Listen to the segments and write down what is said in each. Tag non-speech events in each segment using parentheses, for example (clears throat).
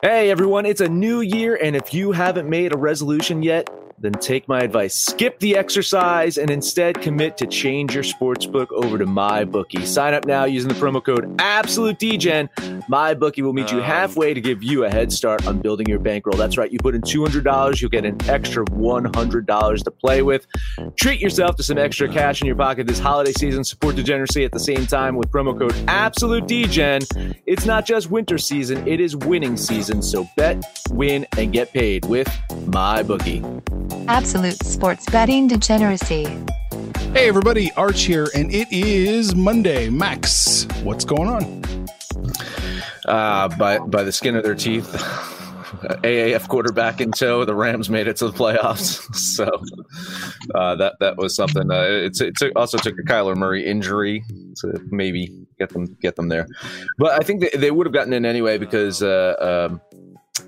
Hey everyone, it's a new year, and if you haven't made a resolution yet, then take my advice. Skip the exercise and instead commit to change your sportsbook over to MyBookie. Sign up now using the promo code AbsoluteDGen. MyBookie will meet you halfway to give you a head start on building your bankroll. That's right, you put in $200, you'll get an extra $100 to play with. Treat yourself to some extra cash in your pocket this holiday season. Support degeneracy at the same time with promo code AbsoluteDGen. It's not just winter season, it is winning season. So bet, win, and get paid with MyBookie. Absolute sports betting degeneracy. Hey everybody, Arch here, and it is Monday. Max, what's going on? Uh, by by the skin of their teeth. (laughs) AAF quarterback in tow. The Rams made it to the playoffs, (laughs) so uh, that that was something. Uh, it, it took, also took a Kyler Murray injury to maybe get them get them there, but I think they, they would have gotten in anyway because uh, um,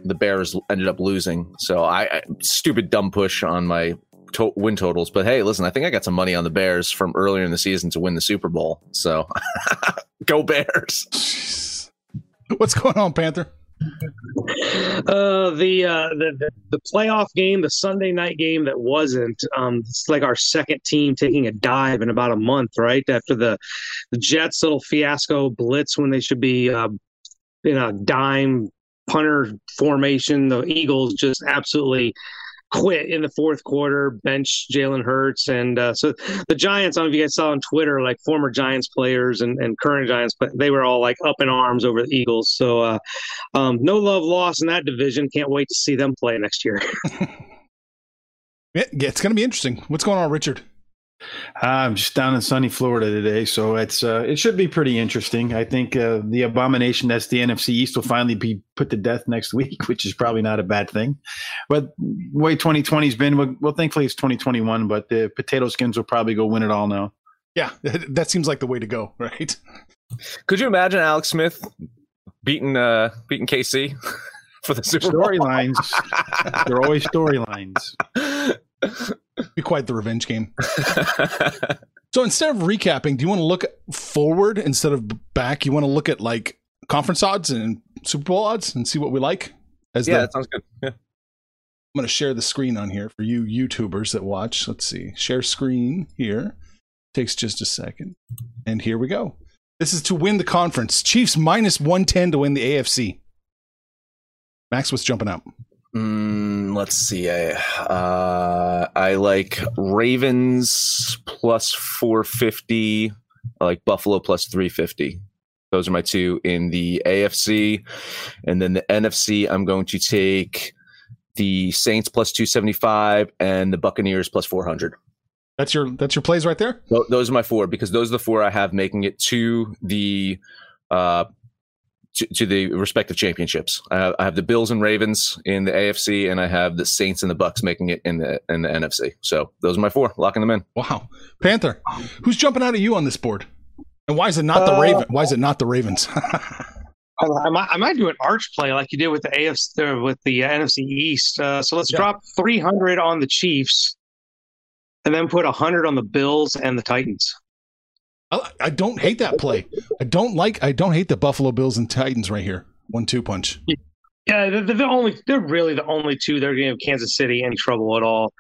the Bears ended up losing. So I, I stupid dumb push on my to- win totals. But hey, listen, I think I got some money on the Bears from earlier in the season to win the Super Bowl. So (laughs) go Bears! What's going on, Panther? Uh, the, uh, the the the playoff game, the Sunday night game that wasn't. Um, it's like our second team taking a dive in about a month, right after the the Jets' little fiasco blitz when they should be uh, in a dime punter formation. The Eagles just absolutely quit in the fourth quarter, bench Jalen Hurts. And uh, so the Giants, I don't know if you guys saw on Twitter, like former Giants players and, and current Giants, but they were all like up in arms over the Eagles. So uh, um, no love lost in that division. Can't wait to see them play next year. (laughs) Yeah, it's going to be interesting. What's going on, Richard? I'm just down in sunny Florida today, so it's uh, it should be pretty interesting. I think uh, the abomination that's the NFC East will finally be put to death next (laughs) week, which is probably not a bad thing. But the way 2020's been, well, well, thankfully it's 2021, but the potato skins will probably go win it all now. Yeah, (laughs) that seems like the way to go, right? (laughs) Could you imagine Alex Smith beating uh, beating KC for the Super Bowl? Storylines, they're always storylines. Be quite the revenge game. so instead of recapping, do you want to look forward instead of back? You want to look at like conference odds and Super Bowl odds and see what we like? As yeah, the, that sounds good. Yeah. I'm going to share the screen on here for you YouTubers that watch. Let's see. Share screen here. Takes just a second. And here we go. This is to win the conference. Chiefs minus 110 to win the AFC. Max, was jumping out? Mm, let's see. I uh, I like Ravens plus four fifty. I like Buffalo plus three fifty. Those are my two in the AFC, and then the NFC. I'm going to take the Saints plus two seventy five and the Buccaneers plus four hundred. That's your that's your plays right there. Those are my four because those are the four I have making it to the uh, to, to, the respective championships. I have, I have, the Bills and Ravens in the AFC, and I have the Saints and the Bucks making it in the in the NFC. So those are my four, locking them in. Wow, Panther, who's jumping out of you on this board, and why is it not the uh, Raven? Why is it not the Ravens? (laughs) I might, I might do an arch play like you did with the AFC with the uh, NFC East. Uh, so let's yeah. drop 300 on the Chiefs, and then put 100 on the Bills and the Titans. I, don't hate that play. I don't like. I don't hate the Buffalo Bills and Titans right here. One two punch. Yeah, they're, the only. They're really the only two that are going to give Kansas City any trouble at all.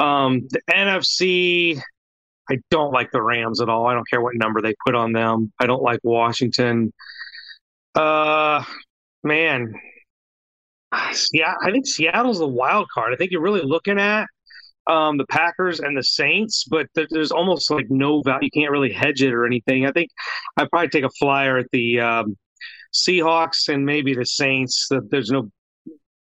Um, the NFC. I don't like the Rams at all. I don't care what number they put on them. I don't like Washington. Uh, man, (sighs) yeah, I think Seattle's the wild card. I think you're really looking at um, the Packers and the Saints, but there's almost like no value. You can't really hedge it or anything. I think I'd probably take a flyer at the um, Seahawks and maybe the Saints. That there's no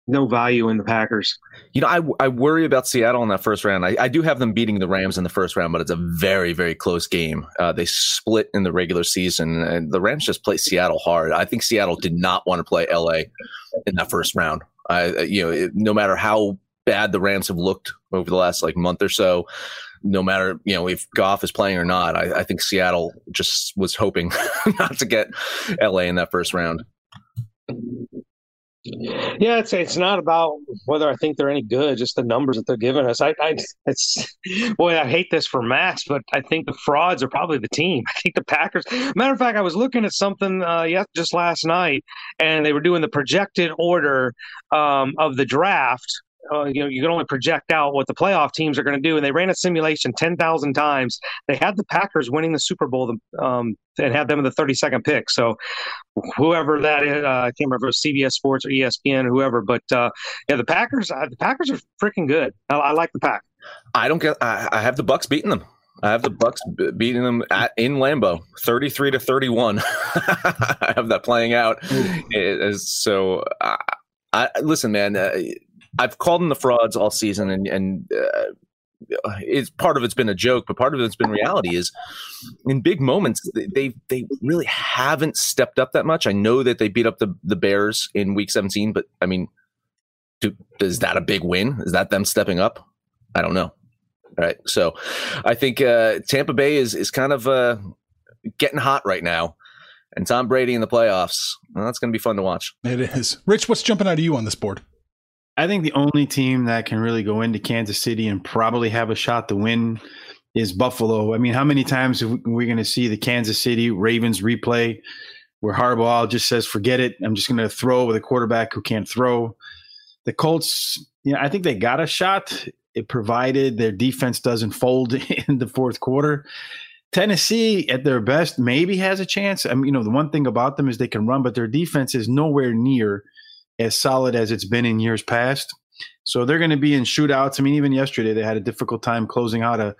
no value in the Packers. You know, I, I worry about Seattle in that first round. I, I do have them beating the Rams in the first round, but it's a very, very close game. Uh, they split in the regular season, and the Rams just play Seattle hard. I think Seattle did not want to play LA in that first round. I, you know, it, no matter how bad the Rams have looked over the last like month or so, no matter you know if Goff is playing or not, I, I think Seattle just was hoping (laughs) not to get LA in that first round. Yeah, it's it's not about whether I think they're any good, just the numbers that they're giving us. I, I it's boy, I hate this for Max, but I think the frauds are probably the team. I think the Packers. Matter of fact, I was looking at something uh, just last night, and they were doing the projected order um, of the draft uh, you know you can only project out what the playoff teams are going to do and they ran a simulation 10,000 times they had the Packers winning the Super Bowl um, and had them in the 32nd pick so whoever that is uh, I can't remember if it was CBS Sports or ESPN or whoever but uh, yeah the Packers uh, the Packers are freaking good I, I, like the pack I don't get I, I have the Bucks beating them I have the Bucks beating them at, in Lambeau, thirty-three to thirty-one. (laughs) I have that playing out. so, I, I, listen, man. Uh, I've called them the frauds all season, and and uh, it's part of it's been a joke, but part of it's been reality. Is in big moments they they really haven't stepped up that much. I know that they beat up the the Bears in Week 17, but I mean, do, is that a big win? Is that them stepping up? I don't know. All right, so I think uh, Tampa Bay is is kind of uh, getting hot right now, and Tom Brady in the playoffs. Well, that's going to be fun to watch. It is. Rich, what's jumping out of you on this board? I think the only team that can really go into Kansas City and probably have a shot to win is Buffalo. I mean, how many times are we going to see the Kansas City Ravens replay where Harbaugh just says, "Forget it, I'm just going to throw with a quarterback who can't throw." The Colts, you know, I think they got a shot. It provided their defense doesn't fold (laughs) in the fourth quarter. Tennessee, at their best, maybe has a chance. I mean, you know, the one thing about them is they can run, but their defense is nowhere near as solid as it's been in years past. So they're going to be in shootouts. I mean, even yesterday they had a difficult time closing out a,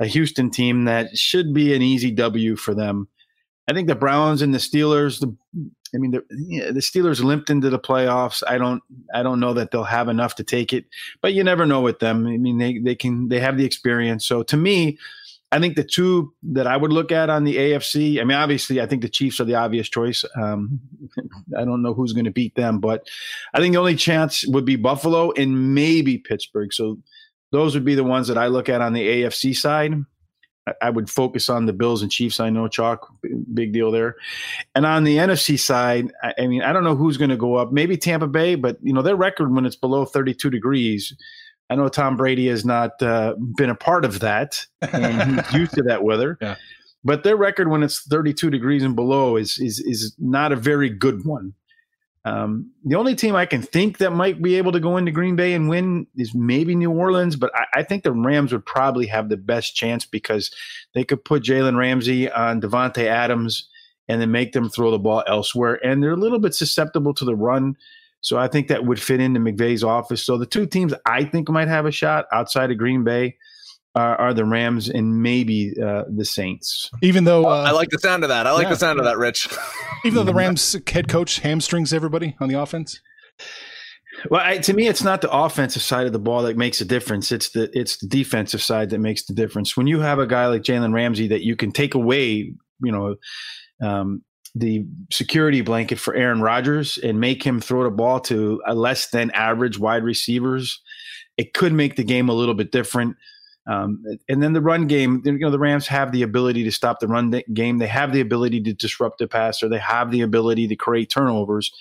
a Houston team that should be an easy W for them. I think the Browns and the Steelers. The, I mean, the, the Steelers limped into the playoffs. I don't, I don't know that they'll have enough to take it, but you never know with them. I mean, they they can they have the experience. So to me, I think the two that I would look at on the AFC, I mean, obviously, I think the Chiefs are the obvious choice. Um, (laughs) I don't know who's going to beat them, but I think the only chance would be Buffalo and maybe Pittsburgh. So those would be the ones that I look at on the AFC side. I, would focus on the Bills and Chiefs. I know chalk, big deal there. And on the NFC side, I, I mean, I don't know who's going to go up. Maybe Tampa Bay, but you know their record when it's below 32 degrees I know Tom Brady has not uh, been a part of that, and he's (laughs) used to that weather. Yeah. But their record when it's 32 degrees and below is is is not a very good one. Um, the only team I can think that might be able to go into Green Bay and win is maybe New Orleans, but I, I think the Rams would probably have the best chance because they could put Jalen Ramsey on Davante Adams and then make them throw the ball elsewhere, and they're a little bit susceptible to the run. So I think that would fit into McVay's office. So the two teams I think might have a shot outside of Green Bay are, are the Rams and maybe uh, the Saints. Even though uh, I like the sound of that, I like yeah, the sound of that, Rich. (laughs) even though the Rams head coach hamstrings everybody on the offense. Well, I, to me, it's not the offensive side of the ball that makes a difference. It's the it's the defensive side that makes the difference. When you have a guy like Jalen Ramsey that you can take away, you know, um, the security blanket for Aaron Rodgers and make him throw the ball to a less than average wide receivers, it could make the game a little bit different. Um, and then the run game, you know, the Rams have the ability to stop the run game. They have the ability to disrupt the passer. They have the ability to create turnovers.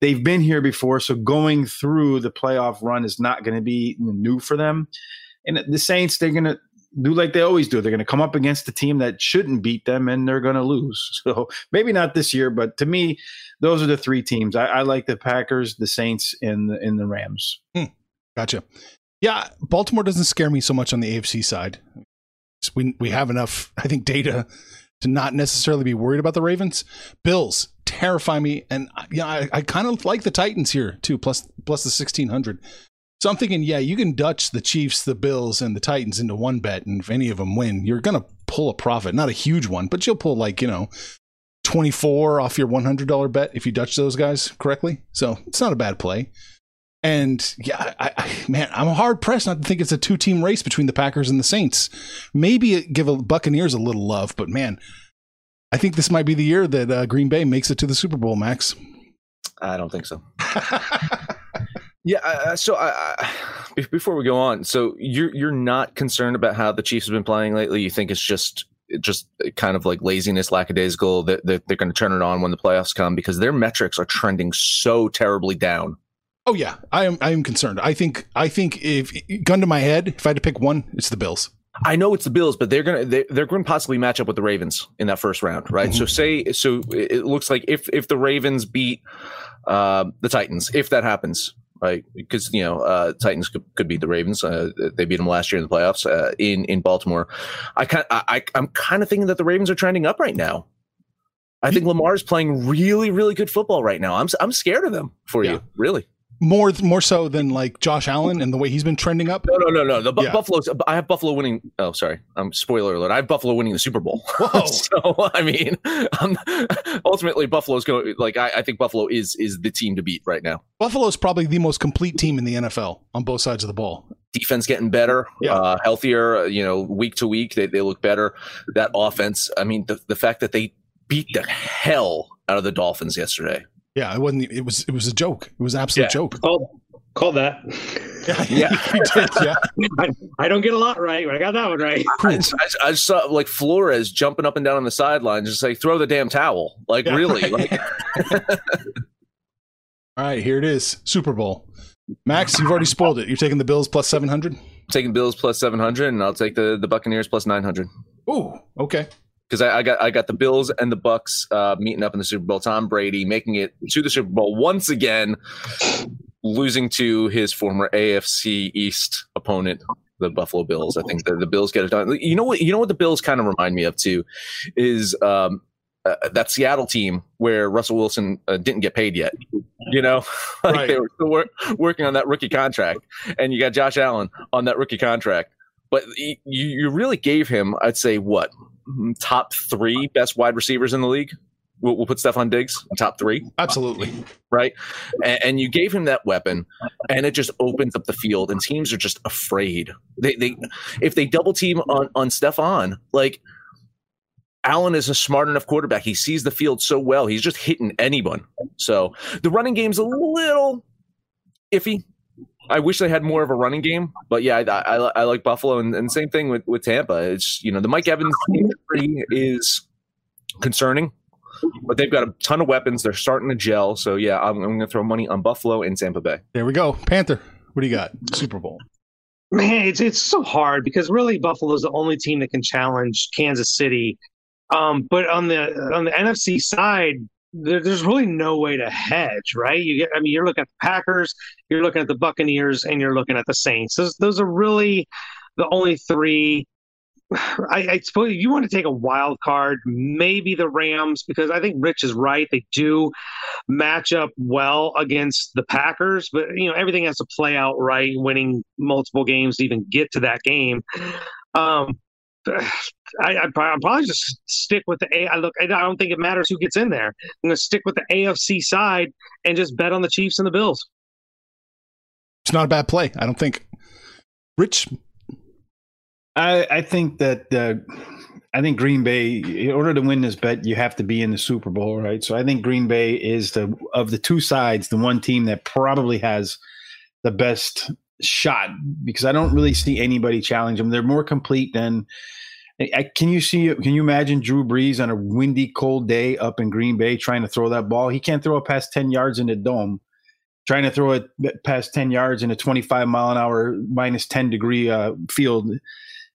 They've been here before, so going through the playoff run is not going to be new for them. And the Saints, they're going to do like they always do. They're going to come up against a team that shouldn't beat them, and they're going to lose. (laughs) So maybe not this year, but to me, those are the three teams. I, I like the Packers, the Saints, and the, and the Rams. Hmm. Gotcha. Yeah, Baltimore doesn't scare me so much on the AFC side. We we have enough, I think, data to not necessarily be worried about the Ravens. Bills terrify me, and yeah, I, I kind of like the Titans here too. Plus plus the sixteen hundred. So I'm thinking, yeah, you can Dutch the Chiefs, the Bills, and the Titans into one bet, and if any of them win, you're gonna pull a profit. Not a huge one, but you'll pull like you know, 24 off your $100 bet if you Dutch those guys correctly. So it's not a bad play. And yeah, I, I, man, I'm hard pressed not to think it's a two team race between the Packers and the Saints. Maybe give a Buccaneers a little love, but man, I think this might be the year that uh, Green Bay makes it to the Super Bowl. Max, I don't think so. (laughs) Yeah. Uh, so I, I, (sighs) before we go on, so you're you're not concerned about how the Chiefs have been playing lately. You think it's just just kind of like laziness, lackadaisical that they're, they're going to turn it on when the playoffs come because their metrics are trending so terribly down. Oh yeah, I am. I am concerned. I think. I think if gun to my head, if I had to pick one, it's the Bills. I know it's the Bills, but they're gonna they're, they're going to possibly match up with the Ravens in that first round, right? Mm-hmm. So say so it looks like if if the Ravens beat uh, the Titans, if that happens, right? Because you know uh, Titans could, could beat the Ravens. Uh, they beat them last year in the playoffs uh, in in Baltimore. I kind I, I'm kind of thinking that the Ravens are trending up right now. I think Lamar is playing really really good football right now. I'm I'm scared of them for yeah. you, really more more so than like Josh Allen and the way he's been trending up. No, no, no, no. The yeah. Buffalo's. I have Buffalo winning. Oh, sorry. Um, spoiler alert. I have Buffalo winning the Super Bowl. Whoa. (laughs) so I mean, um, ultimately, Buffalo's going. Like I, I think Buffalo is is the team to beat right now. Buffalo's probably the most complete team in the NFL on both sides of the ball. Defense getting better, yeah. uh, healthier. You know, week to week they they look better. That offense. I mean, the the fact that they beat the hell out of the Dolphins yesterday. Yeah, it wasn't. It was. It was a joke. It was an absolute yeah. joke. Call, call that. Yeah, (laughs) yeah, did, yeah. (laughs) I, I, don't get a lot right, but I got that one right. (laughs) I, I, I, saw like Flores jumping up and down on the sideline, just like throw the damn towel. Like yeah, really. Right. Like, All right, here it is. Super Bowl. Max, you've already spoiled it. You're taking the Bills plus seven hundred. Taking Bills plus seven hundred, and I'll take the the Buccaneers plus nine hundred. Oh, okay because I, I, got I got the Bills and the Bucks uh, meeting up in the Super Bowl. Tom Brady making it to the Super Bowl once again, losing to his former AFC East opponent, the Buffalo Bills. I think the, the Bills get it done. You know what? You know what the Bills kind of remind me of too is um, uh, that Seattle team where Russell Wilson uh, didn't get paid yet. You know, (laughs) like right. they were still wor- working on that rookie contract, and you got Josh Allen on that rookie contract. But you, you really gave him, I'd say, what. Mm, top three best wide receivers in the league. We'll, we'll put Stefon Diggs top three. Absolutely. Right. And, and, you gave him that weapon, and it just opens up the field, and teams are just afraid. They, they if they double team on, on Stefon, like Allen is a smart enough quarterback. He sees the field so well. He's just hitting anyone. So the running game's a little iffy. I wish they had more of a running game, but yeah, I, I, I like Buffalo, and, and, same thing with, with Tampa. It's you know the Mike Evans injury is concerning, but they've got a ton of weapons. They're starting to gel. So yeah, I'm, I'm going to throw money on Buffalo and Tampa Bay. There we go, Panther. What do you got? Super Bowl. Man, it's it's so hard because really Buffalo is the only team that can challenge Kansas City. Um, but on the on the NFC side, there, there's really no way to hedge, right? You get, I mean, you're looking at the Packers, you're looking at the Buccaneers, and you're looking at the Saints. Those, those are really the only three. (sighs) I, I suppose you want to take a wild card, maybe the Rams, because I think Rich is right. They do match up well against the Packers, but you know everything has to play out right, winning multiple games to even get to that game. Um, (sighs) I, I probably just stick with the A. I look. I don't think it matters who gets in there. I'm going to stick with the AFC side and just bet on the Chiefs and the Bills. It's not a bad play. I don't think. Rich, I, I think that uh, I think Green Bay. In order to win this bet, you have to be in the Super Bowl, right? So I think Green Bay is the of the two sides, the one team that probably has the best shot because I don't really see anybody challenge them. They're more complete than. Can you see? Can you imagine Drew Brees on a windy, cold day up in Green Bay trying to throw that ball? He can't throw it past ten yards in the dome. Trying to throw it past ten yards in a twenty-five mile an hour, minus ten degree uh, field,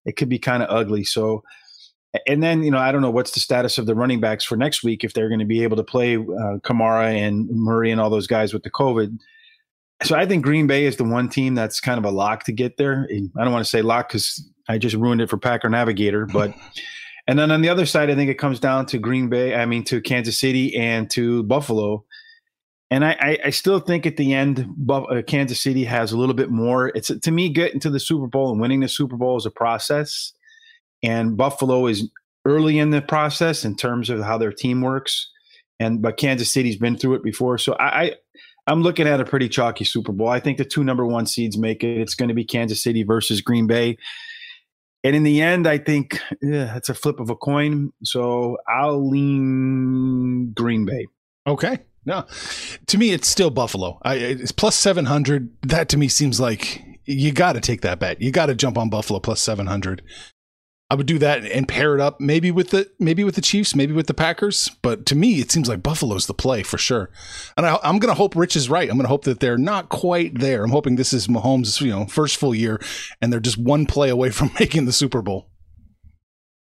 it could be kind of ugly. So, and then you know I don't know what's the status of the running backs for next week if they're going to be able to play uh, Kamara and Murray and all those guys with the COVID so I think Green Bay is the one team that's kind of a lock to get there. I don't want to say lock because I just ruined it for Packer Navigator, but (laughs) and then on the other side, I think it comes down to Green Bay. I mean, to Kansas City and to Buffalo. And I, I, I still think at the end, uh, Kansas City has a little bit more. It's to me, getting to the Super Bowl and winning the Super Bowl is a process, and Buffalo is early in the process in terms of how their team works. And but Kansas City's been through it before, so I, I'm looking at a pretty chalky Super Bowl. I think the two number one seeds make it. It's going to be Kansas City versus Green Bay. And in the end, I think yeah, it's a flip of a coin. So I'll lean Green Bay. Okay. No, to me, it's still Buffalo. I, it's plus 700. That to me seems like you got to take that bet. You got to jump on Buffalo plus 700. I would do that and pair it up maybe with the maybe with the Chiefs, maybe with the Packers. But to me, it seems like Buffalo's the play for sure. And I, am going to hope Rich is right. I'm going to hope that they're not quite there. I'm hoping this is Mahomes' you know first full year, and they're just one play away (laughs) from making the Super Bowl.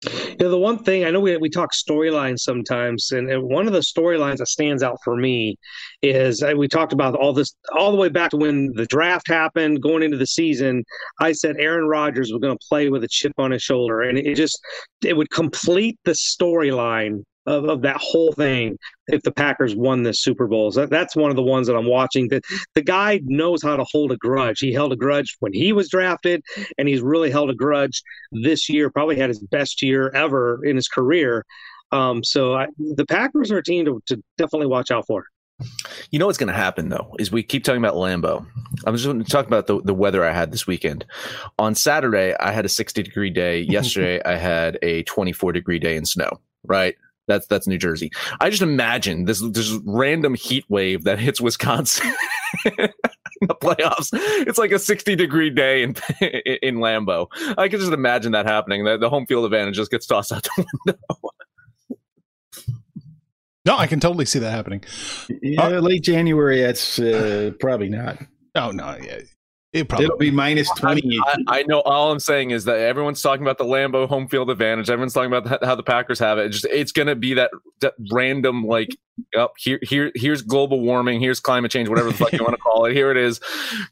You know, the one thing I know we we talk storylines sometimes, and, and one of the storylines that stands out for me is uh, we talked about all this all the way back to when the draft happened, going into the season. I said Aaron Rodgers was going to play with a chip on his shoulder, and it just it would complete the storyline of, of that whole thing if the Packers won this Super Bowl. So that's one of the ones that I'm watching. That the guy knows how to hold a grudge. He held a grudge when he was drafted, and he's really held a grudge this year. Probably had his best year ever in his career. Um, so I, the Packers are a team to, to definitely watch out for. You know what's going to happen though is we keep talking about Lambeau. I'm just going to talk about the, the weather I had this weekend. On Saturday, I had a 60 degree day. (laughs) Yesterday, I had a 24 degree day in snow. Right? That's that's New Jersey. I just imagine this this random heat wave that hits Wisconsin (laughs) in the playoffs. It's like a 60 degree day in (laughs) in Lambeau. I can just imagine that happening. The, the home field advantage just gets tossed out the window. No, I can totally see that happening. Yeah, uh, late January, that's uh, probably not. Oh no, yeah, it probably It'll be minus 20. I, I, know all I'm saying is that everyone's talking about the Lambeau home field advantage. Everyone's talking about how the Packers have it. It's just it's going to be that, that random like up oh, here here here's global warming, here's climate change, whatever the fuck you want to (laughs) call it. Here it is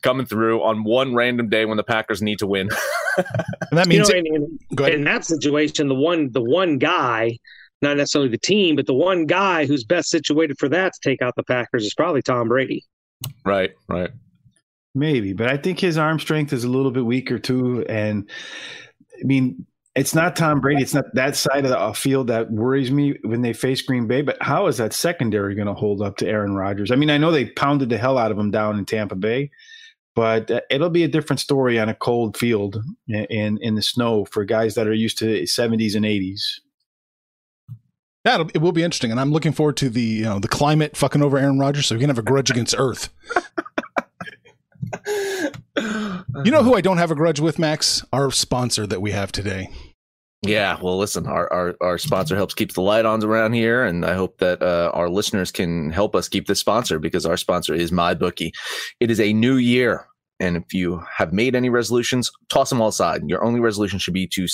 coming through on one random day when the Packers need to win. (laughs) and that means you know, in, in that situation the one the one guy not necessarily the team, but the one guy who's best situated for that to take out the Packers is probably Tom Brady. Right, right. Maybe, but I think his arm strength is a little bit weaker too. And I mean, it's not Tom Brady. It's not that side of the uh, field that worries me when they face Green Bay. But how is that secondary going to hold up to Aaron Rodgers? I mean, I know they pounded the hell out of him down in Tampa Bay, but uh, it'll be a different story on a cold field in in the snow for guys that are used to 70s and 80s. Yeah, it will be interesting, and I'm looking forward to the you know the climate fucking over Aaron Rodgers, so we can have a grudge against Earth. (laughs) you know who I don't have a grudge with, Max? Our sponsor that we have today. Yeah, well, listen, our, our, our sponsor helps keep the light on around here, and I hope that uh, our listeners can help us keep this sponsor because our sponsor is MyBookie. It is a new year, and if you have made any resolutions, toss them all aside. Your only resolution should be to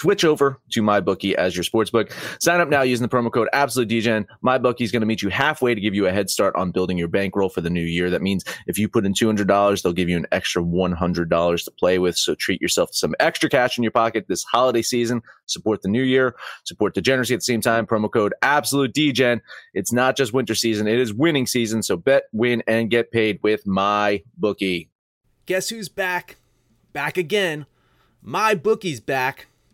switch over to MyBookie as your sportsbook. Sign up now using the promo code AbsoluteDGen. MyBookie is going to meet you halfway to give you a head start on building your bankroll for the new year. That means if you put in $200, they'll give you an extra $100 to play with. So treat yourself to some extra cash in your pocket this holiday season. Support the new year, support degeneracy at the same time. Promo code AbsoluteDGen. It's not just winter season, it is winning season. So bet, win, and get paid with MyBookie. Guess who's back? Back again. MyBookie's back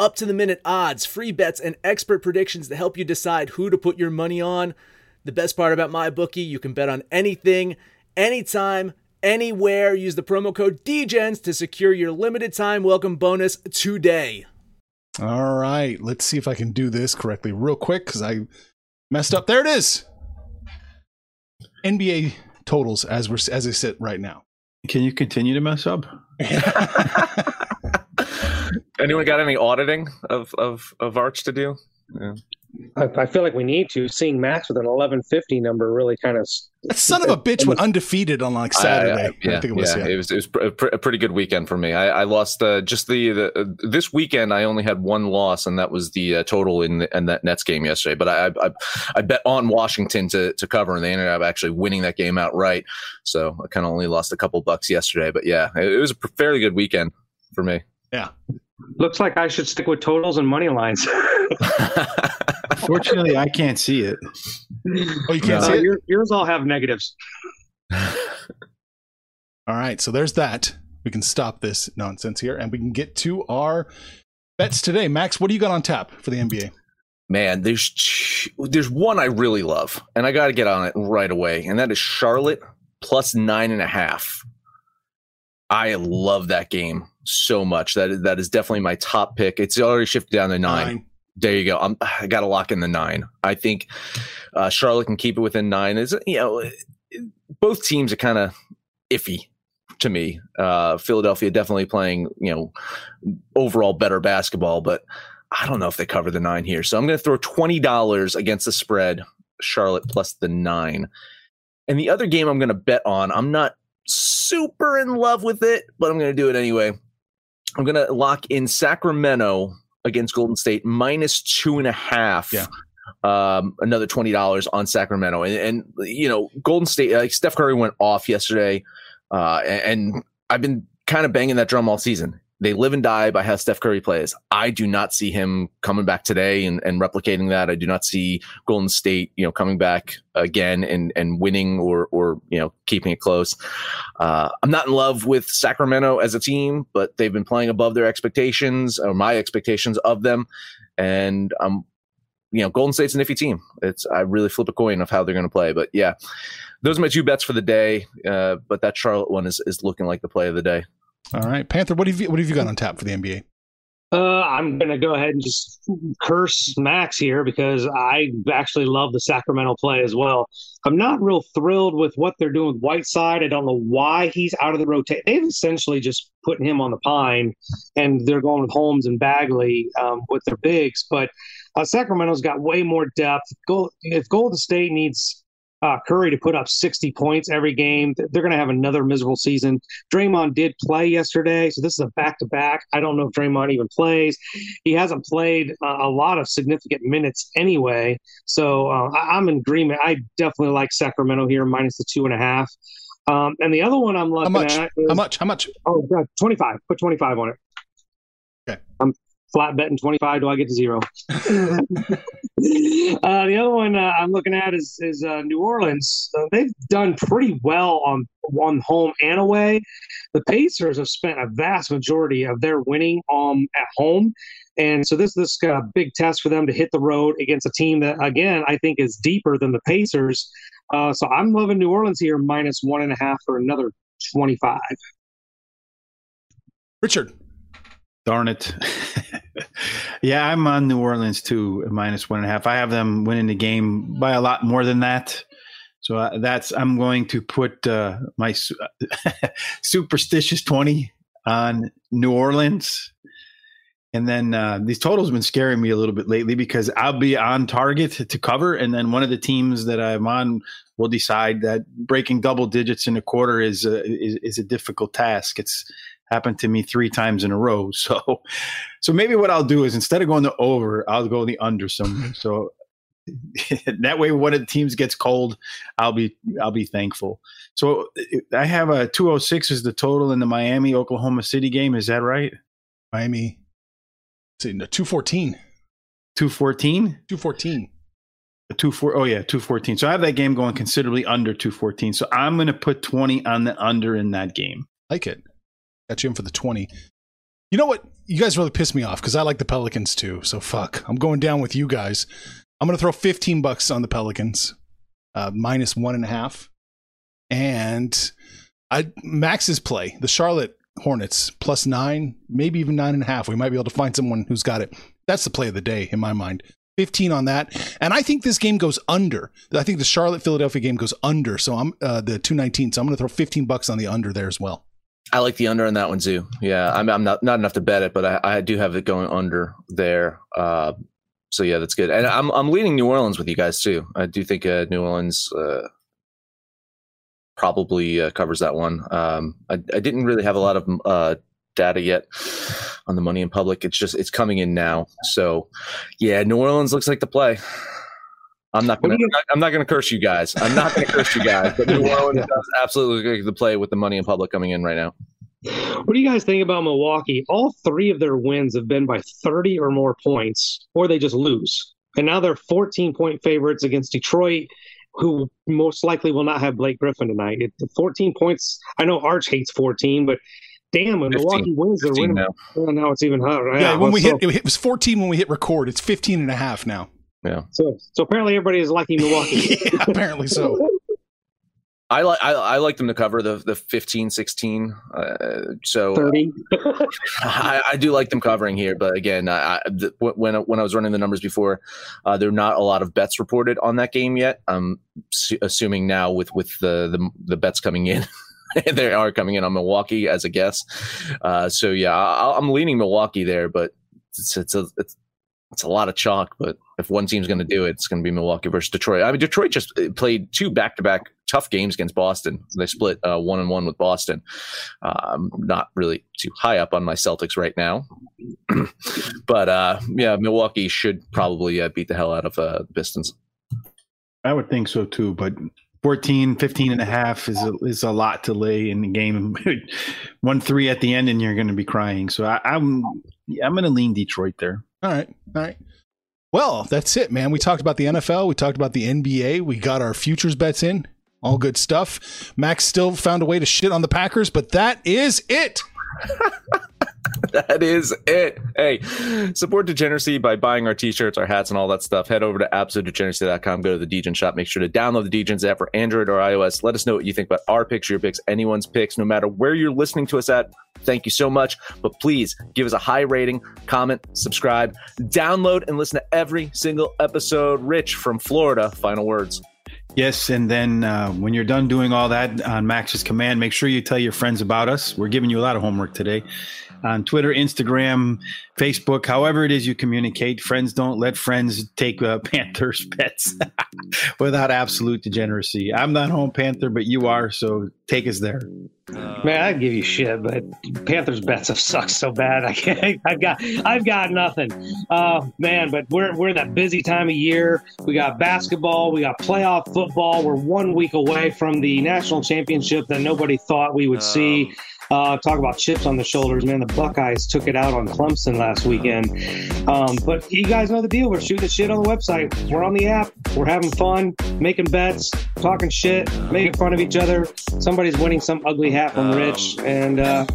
up to the minute odds, free bets, and expert predictions to help you decide who to put your money on. The best part about my bookie, you can bet on anything, anytime, anywhere. Use the promo code DEGENS to secure your limited time welcome bonus today. All right, let's see if I can do this correctly real quick because I messed up. There it is. NBA totals as we're as I sit right now. Can you continue to mess up? (laughs) (laughs) Anyone got any auditing of of of Arch to do? Yeah. I, I feel like we need to. Seeing Max with an 1150 number really kind of. That son of a bitch went undefeated on like Saturday. I, I, yeah, I think it was. yeah, Yeah. it was it was pr- a, pr- a pretty good weekend for me. I, I lost uh, just the, the uh, this weekend. I only had one loss, and that was the uh, total in, the, in that Nets game yesterday. But I, I I bet on Washington to to cover, and they ended up actually winning that game outright. So I kind of only lost a couple bucks yesterday. But yeah, it, it was a pr- fairly good weekend for me. Yeah. Looks like I should stick with totals and money lines. (laughs) Fortunately, I can't see it. Oh, you can't Uh, see it. your- yours all have negatives. (laughs) All right, so there's that. We can stop this nonsense here, and we can get to our bets today. Max, what do you got on tap for the NBA? Man, there's there's one I really love, and I got to get on it right away, and that is Charlotte plus nine and a half. I love that game so much. That is, that is definitely my top pick. It's already shifted down to nine. There you go. I'm, I got to lock in the nine. I think uh, Charlotte can keep it within nine. Is you know, both teams are kind of iffy to me. Uh, Philadelphia definitely playing you know overall better basketball, but I don't know if they cover the nine here. So I'm going to throw twenty dollars against the spread. Charlotte plus the nine. And the other game I'm going to bet on, I'm not super in love with it, but I'm going to do it anyway. I'm going to lock in Sacramento against Golden State minus two and a half. Yeah. Um, another twenty dollars on Sacramento, and, and you know Golden State, like Steph Curry went off yesterday, uh, and, and I've been kind of banging that drum all season. They live and die by how Steph Curry plays. I do not see him coming back today and, and replicating that. I do not see Golden State, you know, coming back again and, and winning or, or, you know, keeping it close. Uh, I'm not in love with Sacramento as a team, but they've been playing above their expectations or my expectations of them. And I'm, you know, Golden State's an iffy team. It's, I really flip a coin of how they're going to play, but yeah, those are my two bets for the day. Uh, but that Charlotte one is, is looking like the play of the day. All right, Panther, what have you what have you got on tap for the NBA? Uh, I'm gonna go ahead and just curse Max here because I actually love the Sacramento play as well. I'm not real thrilled with what they're doing with Whiteside. I don't know why he's out of the rotation. They've essentially just put him on the pine, and they're going with Holmes and Bagley um, with their bigs. But uh, Sacramento's got way more depth. Gold, if Golden State needs uh, Curry to put up 60 points every game, they're going to have another miserable season. Draymond did play yesterday, so this is a back to back. I don't know if Draymond even plays. He hasn't played uh, a lot of significant minutes anyway, so uh, I- I'm in agreement. I definitely like Sacramento here, minus the two and a half. Um, and the other one I'm looking much? at is How much? How much? oh, God, 25. Put 25 on it. Okay. I'm flat betting 25. Do I get to zero? (laughs) uh, the other one uh, I'm looking at is is uh, New Orleans. Uh, they've done pretty well on on home and away. The Pacers have spent a vast majority of their winning um at home, and so this this got a big test for them to hit the road against a team that again I think is deeper than the Pacers. Uh, so I'm loving New Orleans here minus one and a half for another 25. Richard. Darn it. (laughs) yeah, I'm on New Orleans too, minus one and a half. I have them winning the game by a lot more than that. So uh, that's I'm going to put uh, my su- (laughs) superstitious twenty on New Orleans, and then uh, these totals have been scaring me a little bit lately because I'll be on target to cover, and then one of the teams that I'm on will decide that breaking double digits in a quarter is a, is, is a difficult task. It's happened to me three times in a row. (laughs) So, so maybe what I'll do is instead of going the over, I'll go the under some. So (laughs) that way, when the teams gets cold, I'll be I'll be thankful. So I have a 206 is the total in the Miami Oklahoma City game. Is that right? Miami. See, no, 214. 214. 214. Two four oh yeah, two fourteen. So I have that game going considerably under two fourteen. So I'm gonna put twenty on the under in that game. Like it. Got you in for the 20. You know what? You guys really pissed me off because I like the Pelicans too. So fuck. I'm going down with you guys. I'm going to throw 15 bucks on the Pelicans, uh, minus one and a half. And I Max's play, the Charlotte Hornets, plus nine, maybe even nine and a half. We might be able to find someone who's got it. That's the play of the day in my mind. 15 on that. And I think this game goes under. I think the Charlotte Philadelphia game goes under. So I'm uh, the 219. So I'm going to throw 15 bucks on the under there as well. I like the under on that one too. Yeah, I'm, I'm not not enough to bet it, but I, I do have it going under there. Uh, so yeah, that's good. And I'm I'm leaning New Orleans with you guys too. I do think uh, New Orleans uh, probably uh, covers that one. Um, I, I didn't really have a lot of uh, data yet on the money in public. It's just it's coming in now. So yeah, New Orleans looks like the play. I'm not gonna. I'm not gonna curse you guys. I'm not gonna curse you guys. But New (laughs) Orleans does absolutely look the play with the money in public coming in right now. What do you guys think about Milwaukee? All three of their wins have been by 30 or more points, or they just lose. And now they're 14 point favorites against Detroit, who most likely will not have Blake Griffin tonight. It, 14 points. I know Arch hates 14, but damn, when 15. Milwaukee wins, they're winning. now. Well, now it's even higher. Yeah, when we so, hit it was 14 when we hit record. It's 15 and a half now. Yeah, so, so apparently everybody is liking Milwaukee. (laughs) yeah, apparently so. (laughs) I like I, I like them to cover the the 15, 16. Uh, so 30. (laughs) I, I do like them covering here, but again, I, I, the, when when I was running the numbers before, uh, there are not a lot of bets reported on that game yet. I'm su- assuming now with with the the, the bets coming in. they are coming in on Milwaukee as a guess, uh, so yeah, I, I'm leaning Milwaukee there, but it's it's a it's, it's a lot of chalk. But if one team's going to do it, it's going to be Milwaukee versus Detroit. I mean, Detroit just uh, played two back to back tough games against Boston. They split uh, one and one with Boston. I'm not really too high up on my Celtics right now, (clears throat) but uh, yeah, Milwaukee should probably uh, beat the hell out of uh, the Pistons. I would think so too, but 14, 15 and a half is a, is a lot to lay in the game. (laughs) One three at the end, and you're going to be crying. So I, I'm I'm going to lean Detroit there. All right. All right. Well, that's it, man. We talked about the NFL. We talked about the NBA. We got our futures bets in. All good stuff. Max still found a way to shit on the Packers, but that is it. (laughs) (laughs) that is it. Hey, support Degeneracy by buying our t-shirts, our hats, and all that stuff. Head over to absolutedegeneracy.com. Go to the Degen shop. Make sure to download the Degens app for Android or iOS. Let us know what you think about our picks, your picks, anyone's picks, no matter where you're listening to us at. Thank you so much. But please give us a high rating, comment, subscribe, download, and listen to every single episode. Rich from Florida, final words. Yes, and then uh, when you're done doing all that on Max's command, make sure you tell your friends about us. We're giving you a lot of homework today on Twitter, Instagram, Facebook, however it is you communicate. Friends don't let friends take uh, (laughs) Panthers bets (laughs) without absolute degeneracy. I'm not home Panther, but you are, so take us there. Man, I'd give you shit, but Panthers bets have sucked so bad. I can't. (laughs) I've got. I've got nothing. Uh, man, but we're we're in that busy time of year. We got basketball. We got playoff football. We're one week away from the national championship that nobody thought we would see. Uh, talk about chips on the shoulders, man. The Buckeyes took it out on Clemson last weekend. Um, but you guys know the deal. We're shooting the shit on the website. We're on the app. We're having fun, making bets, talking shit, making fun of each other. Somebody's winning some ugly hat from Rich. And uh,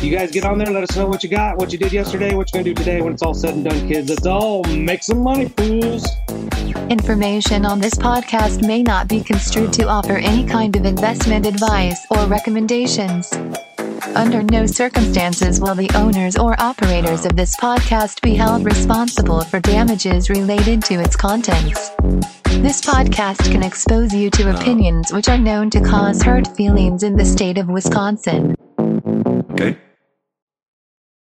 you guys get on there. Let us know what you got, what you did yesterday, what you're going to do today when it's all said and done, kids. Let's all make some money, fools. Information on this podcast may not be construed to offer any kind of investment advice or recommendations. Under no circumstances will the owners or operators of this podcast be held responsible for damages related to its contents. This podcast can expose you to opinions which are known to cause hurt feelings in the state of Wisconsin. Okay.